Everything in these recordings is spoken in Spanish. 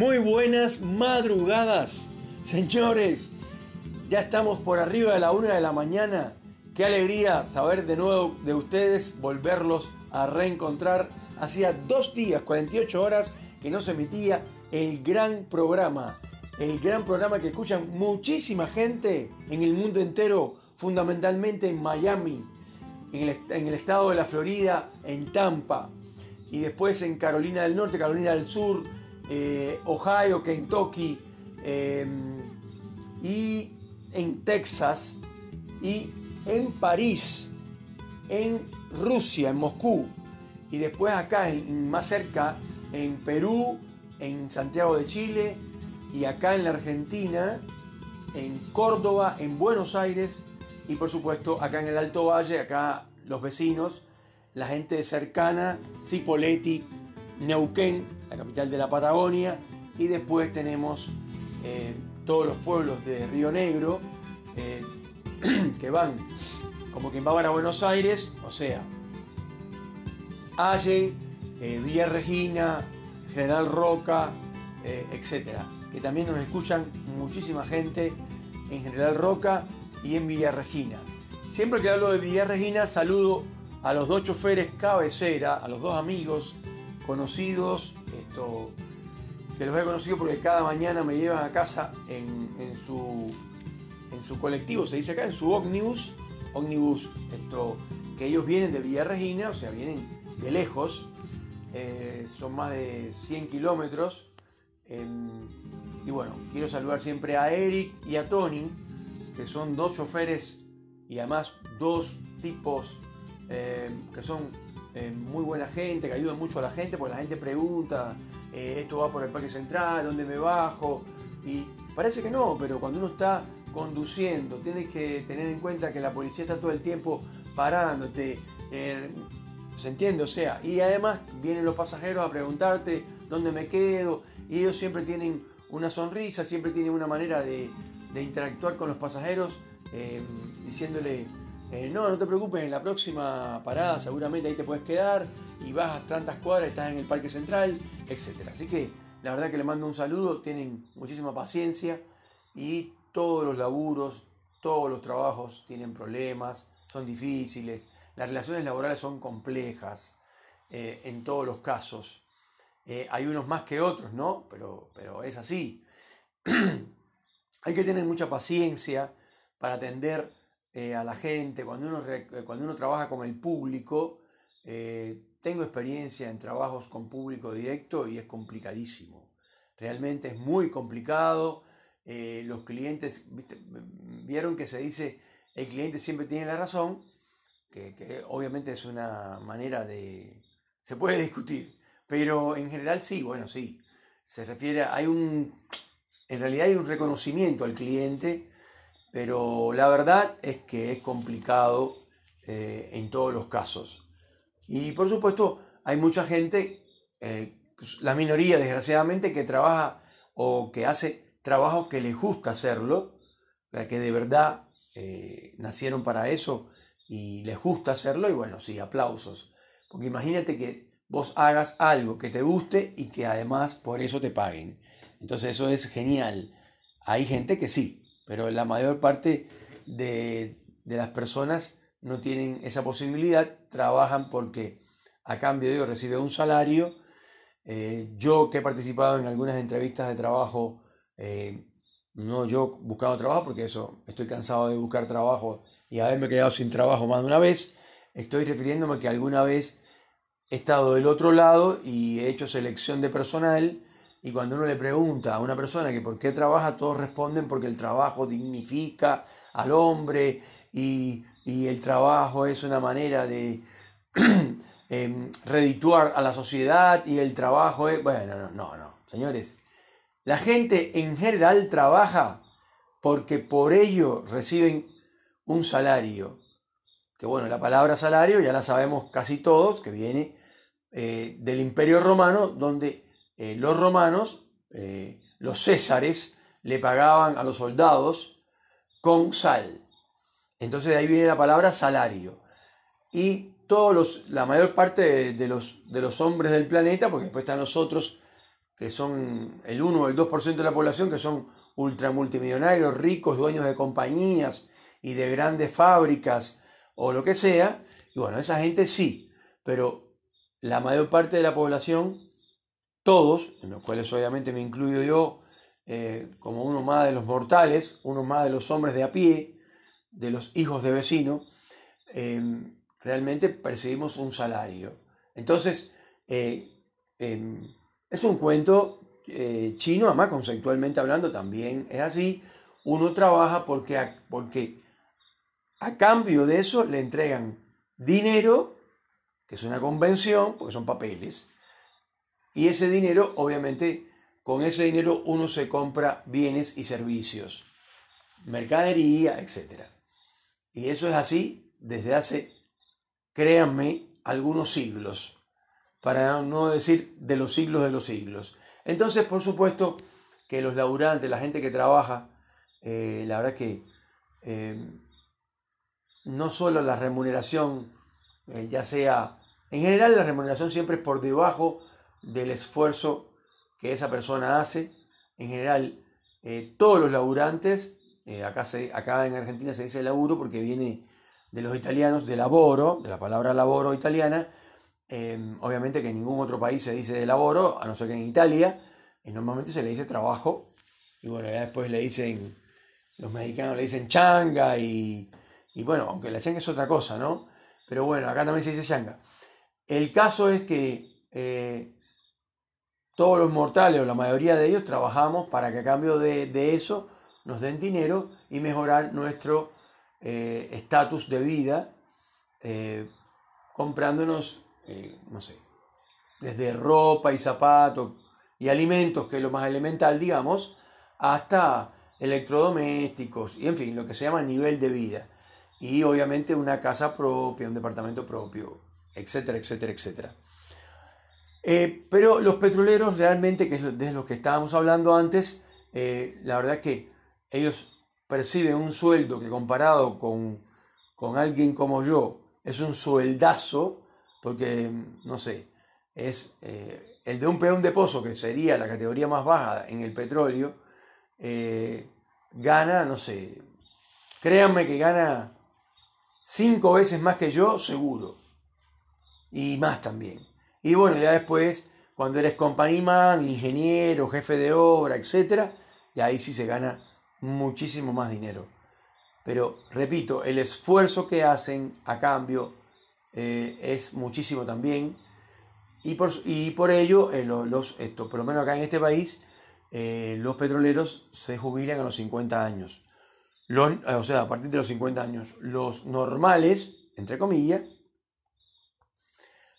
Muy buenas madrugadas, señores. Ya estamos por arriba de la una de la mañana. Qué alegría saber de nuevo de ustedes, volverlos a reencontrar. Hacía dos días, 48 horas, que no se emitía el gran programa. El gran programa que escuchan muchísima gente en el mundo entero, fundamentalmente en Miami, en el, estado de la Florida, en Tampa, y después en Carolina del Norte, Carolina del Sur, eh, Ohio, Kentucky, em, y en Texas, y en París, en Rusia, en Moscú, y después acá, más cerca, en Perú, en Santiago de Chile y acá en la Argentina, en Córdoba, en Buenos Aires y por supuesto acá en el Alto Valle, acá los vecinos, la gente cercana, Cipolletti, Neuquén, la capital de la Patagonia, y después tenemos eh, todos los pueblos de Río Negro eh, que van como quien va a Buenos Aires, o sea, Allen, eh, Villa Regina, General Roca, eh, etcétera, que también nos escuchan muchísima gente en General Roca y en Villa Regina. Siempre que hablo de Villa Regina, saludo a los dos choferes cabecera, a los dos amigos conocidos, esto, que los he conocido porque cada mañana me llevan a casa en, su, en su colectivo, se dice acá, en su ómnibus, ómnibus, esto, que ellos vienen de Villa Regina, o sea, vienen de lejos, eh, son más de 100 kilómetros. Em, y bueno, quiero saludar siempre a Eric y a Tony, que son dos choferes y además dos tipos em, que son em, muy buena gente, que ayudan mucho a la gente, porque la gente pregunta, eh, esto va por el Parque Central, ¿dónde me bajo? Y parece que no, pero cuando uno está conduciendo, tienes que tener en cuenta que la policía está todo el tiempo parándote, eh, ¿Se entiende? O sea, y además vienen los pasajeros a preguntarte dónde me quedo, y ellos siempre tienen una sonrisa, siempre tienen una manera de, interactuar con los pasajeros, eh, diciéndole, eh, no, no te preocupes, en la próxima parada seguramente ahí te puedes quedar, y a tantas cuadras, estás en el Parque Central, etc. Así que la verdad que le mando un saludo, tienen muchísima paciencia, y todos los laburos, todos los trabajos tienen problemas, son difíciles las relaciones laborales son complejas eh, en todos los casos. Eh, hay unos más que otros, ¿no? Pero, pero es así. hay que tener mucha paciencia para atender eh, a la gente. Cuando uno, cuando uno trabaja con el público, tengo experiencia en trabajos con público directo y es complicadísimo. Realmente es muy complicado. los clientes, vieron que se dice, el cliente siempre tiene la razón que, obviamente es una manera de... se puede discutir, pero en general sí, bueno, sí. Se refiere, hay un... En realidad hay un reconocimiento al cliente, pero la verdad es que es complicado eh, en todos los casos. Y por supuesto hay mucha gente, eh, la minoría desgraciadamente, que trabaja o que hace trabajo que les gusta hacerlo, que de verdad eh, nacieron para eso y les gusta hacerlo y bueno, sí, aplausos. Porque imagínate que vos hagas algo que te guste y que además por eso te paguen. Entonces eso es genial. Hay gente que sí, pero la mayor parte de, las personas no tienen esa posibilidad, trabajan porque a cambio de ello recibe un salario. Eh, yo que he participado en algunas entrevistas de trabajo, eh, no yo buscando trabajo, porque eso estoy cansado de buscar trabajo y haberme quedado sin trabajo más de una vez, estoy refiriéndome que alguna vez he estado del otro lado y he hecho selección de personal y cuando uno le pregunta a una persona que por qué trabaja, todos responden porque el trabajo dignifica al hombre y, el trabajo es una manera de eh, redituar a la sociedad y el trabajo es... Bueno, no, no, no, señores. La gente en general trabaja porque por ello reciben un salario, que bueno, la palabra salario ya la sabemos casi todos, que viene eh, del imperio romano, donde eh, los romanos, eh, los césares, le pagaban a los soldados con sal. Entonces de ahí viene la palabra salario. Y todos los, la mayor parte de, los, de los hombres del planeta, porque después están nosotros, que son el 1 o el 2% de la población, que son ultramultimillonarios, ricos, dueños de compañías y de grandes fábricas o lo que sea. Y bueno, esa gente sí, pero la mayor parte de la población, todos, en los cuales obviamente me incluyo yo, eh, como uno más de los mortales, uno más de los hombres de a pie, de los hijos de vecino, em, realmente percibimos un salario. Entonces, eh, em, es un cuento eh, chino, además conceptualmente hablando también es así. Uno trabaja porque a, porque a cambio de eso le entregan dinero, que es una convención, porque son papeles, y ese dinero, obviamente, con ese dinero uno se compra bienes y servicios, mercadería, etc. Y eso es así desde hace, créanme, algunos siglos, para no decir de los siglos de los siglos. Entonces, por supuesto que los laburantes, la gente que trabaja, eh, la verdad que eh, no solo la remuneración, eh, ya sea, en general la remuneración siempre es por debajo del esfuerzo que esa persona hace. En general, todos los laburantes, acá, acá en Argentina se dice laburo porque viene de los italianos, de laboro, de la palabra laboro italiana, Em, obviamente que en ningún otro país se dice de laboro, a no ser que en Italia, y normalmente se le dice trabajo, y bueno, ya después le dicen, los mexicanos le dicen changa, y, bueno, aunque la changa es otra cosa, ¿no? Pero bueno, acá también se dice changa. El caso es que eh, todos los mortales, o la mayoría de ellos, trabajamos para que a cambio de, eso nos den dinero y mejorar nuestro eh, estatus de vida, eh, comprándonos eh, no sé, desde ropa y zapatos y alimentos, que es lo más elemental, digamos, hasta electrodomésticos y en fin, lo que se llama nivel de vida. Y obviamente una casa propia, un departamento propio, etcétera, etcétera, etcétera. Eh, pero los petroleros realmente, que es de los que estábamos hablando antes, eh, la verdad que ellos perciben un sueldo que comparado con, con alguien como yo es un sueldazo, porque, no sé, es eh, el de un peón de pozo, que sería la categoría más baja en el petróleo, gana, no sé, créanme que gana cinco veces más que yo, seguro, y más también. Y bueno, ya después, cuando eres man, ingeniero, jefe de obra, etc., ya ahí sí se gana muchísimo más dinero. Pero repito, el esfuerzo que hacen a cambio eh, es muchísimo también. Y por, y por ello, eh, los, esto, por lo menos acá en este país, eh, los petroleros se jubilan a los 50 años. o sea, a partir de los 50 años. Los normales, entre comillas,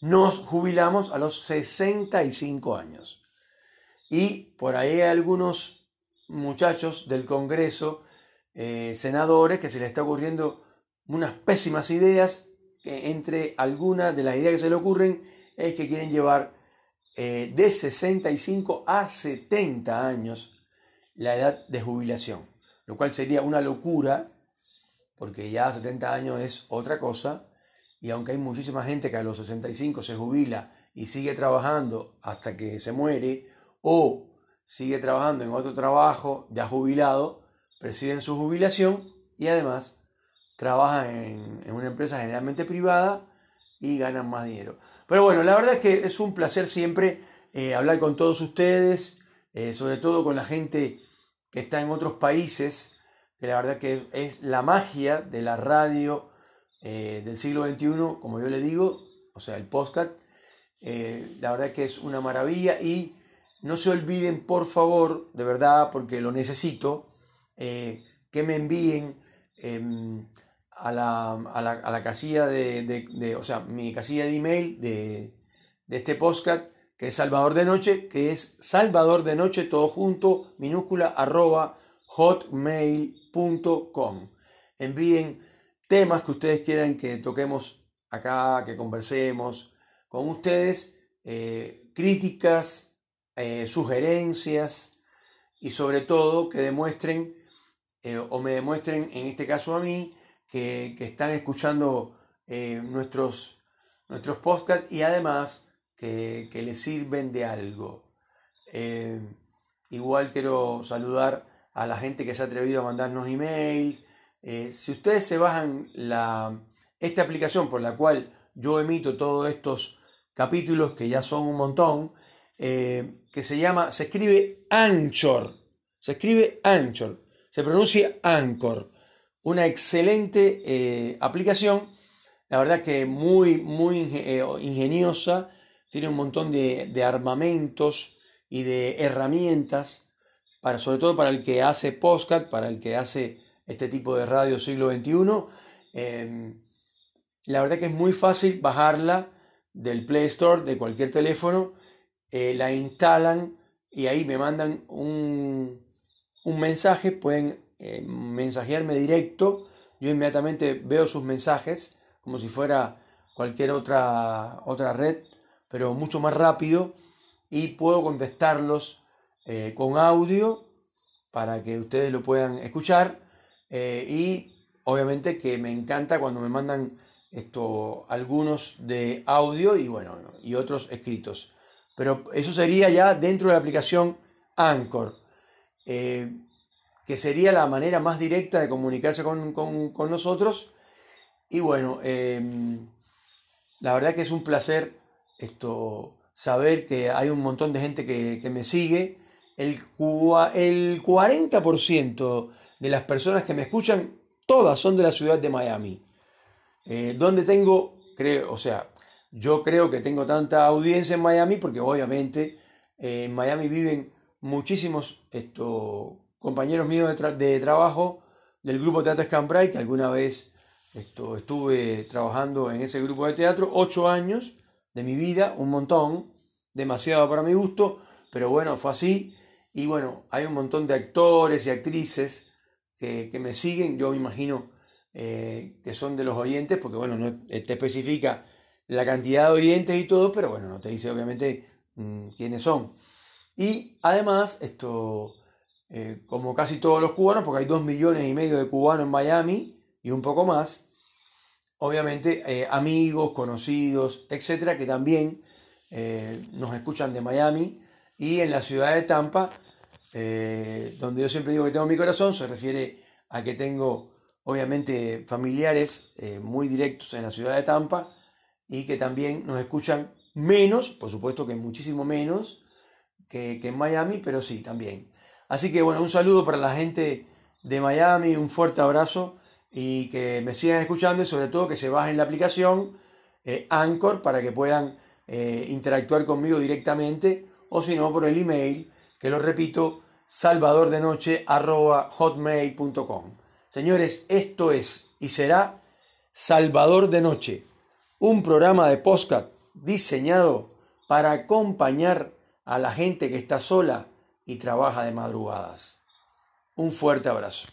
nos jubilamos a los 65 años. Y por ahí hay algunos muchachos del Congreso, senadores, que se les está ocurriendo unas pésimas ideas entre algunas de las ideas que se le ocurren es que quieren llevar eh, de 65 a 70 años la edad de jubilación, lo cual sería una locura, porque ya 70 años es otra cosa, y aunque hay muchísima gente que a los 65 se jubila y sigue trabajando hasta que se muere, o sigue trabajando en otro trabajo ya jubilado, presiden su jubilación y además trabajan en, una empresa generalmente privada y ganan más dinero. Pero bueno, la verdad es que es un placer siempre eh, hablar con todos ustedes, eh, sobre todo con la gente que está en otros países, que la verdad que es, la magia de la radio eh, del siglo XXI, como yo le digo, o sea, el podcast. la verdad que es una maravilla y no se olviden, por favor, de verdad, porque lo necesito, que me envíen em, a la, a la, a la casilla de, de, o sea, mi casilla de email de, de este podcast, que es Salvador de Noche, que es Salvador de Noche, todo junto, minúscula, arroba, hotmail.com. Envíen temas que ustedes quieran que toquemos acá, que conversemos con ustedes, eh, críticas, eh, sugerencias y sobre todo que demuestren eh, o me demuestren, en este caso a mí, que, están escuchando nuestros, nuestros podcasts y además que, les sirven de algo. Igual quiero saludar a la gente que se ha atrevido a mandarnos email. Eh, si ustedes se bajan la, esta aplicación por la cual yo emito todos estos capítulos, que ya son un montón, eh, que se llama, se escribe Anchor, se escribe Anchor, se pronuncia Anchor, una excelente aplicación, la verdad que muy, muy ingeniosa, tiene un montón de, de armamentos y de herramientas, para, sobre todo para el que hace postcard, para el que hace este tipo de radio siglo XXI. Em, la verdad que es muy fácil bajarla del Play Store de cualquier teléfono, eh, la instalan y ahí me mandan un, un mensaje, pueden eh, mensajearme directo, yo inmediatamente veo sus mensajes como si fuera cualquier otra, otra red pero mucho más rápido y puedo contestarlos eh, con audio para que ustedes lo puedan escuchar eh, y obviamente que me encanta cuando me mandan esto algunos de audio y bueno y otros escritos pero eso sería ya dentro de la aplicación Anchor eh, que sería la manera más directa de comunicarse con, con nosotros y bueno la verdad que es un placer esto, saber que hay un montón de gente que, me sigue. El, el 40% de las personas que me escuchan, todas son de la ciudad de Miami. Eh, donde tengo, creo, o sea, yo creo que tengo tanta audiencia en Miami porque obviamente eh, en Miami viven muchísimos esto, compañeros míos de, trabajo del grupo Teatro Cambrai, que alguna vez esto, estuve trabajando en ese grupo de teatro, ocho años, de mi vida, un montón, demasiado para mi gusto, pero bueno, fue así. Y bueno, hay un montón de actores y actrices que, me siguen, yo me imagino eh, que son de los oyentes, porque bueno, no te especifica la cantidad de oyentes y todo, pero bueno, no te dice obviamente mm, quiénes son. Y además, esto, eh, como casi todos los cubanos, porque hay dos millones y medio de cubanos en Miami y un poco más, obviamente eh, amigos, conocidos, etcétera, que también nos escuchan de Miami y en la ciudad de Tampa, eh, donde yo siempre digo que tengo mi corazón, se refiere a que tengo obviamente familiares muy directos en la ciudad de Tampa y que también nos escuchan menos, por supuesto que muchísimo menos que, que en Miami, pero sí, también. Así que bueno, un saludo para la gente de Miami, un fuerte abrazo y que me sigan escuchando y sobre todo que se bajen la aplicación eh, Anchor para que puedan eh, interactuar conmigo directamente o si no por el email que lo repito salvadordenoche.hotmail.com Señores, esto es y será Salvador de Noche, un programa de podcast diseñado para acompañar a la gente que está sola y trabaja de madrugadas. Un fuerte abrazo.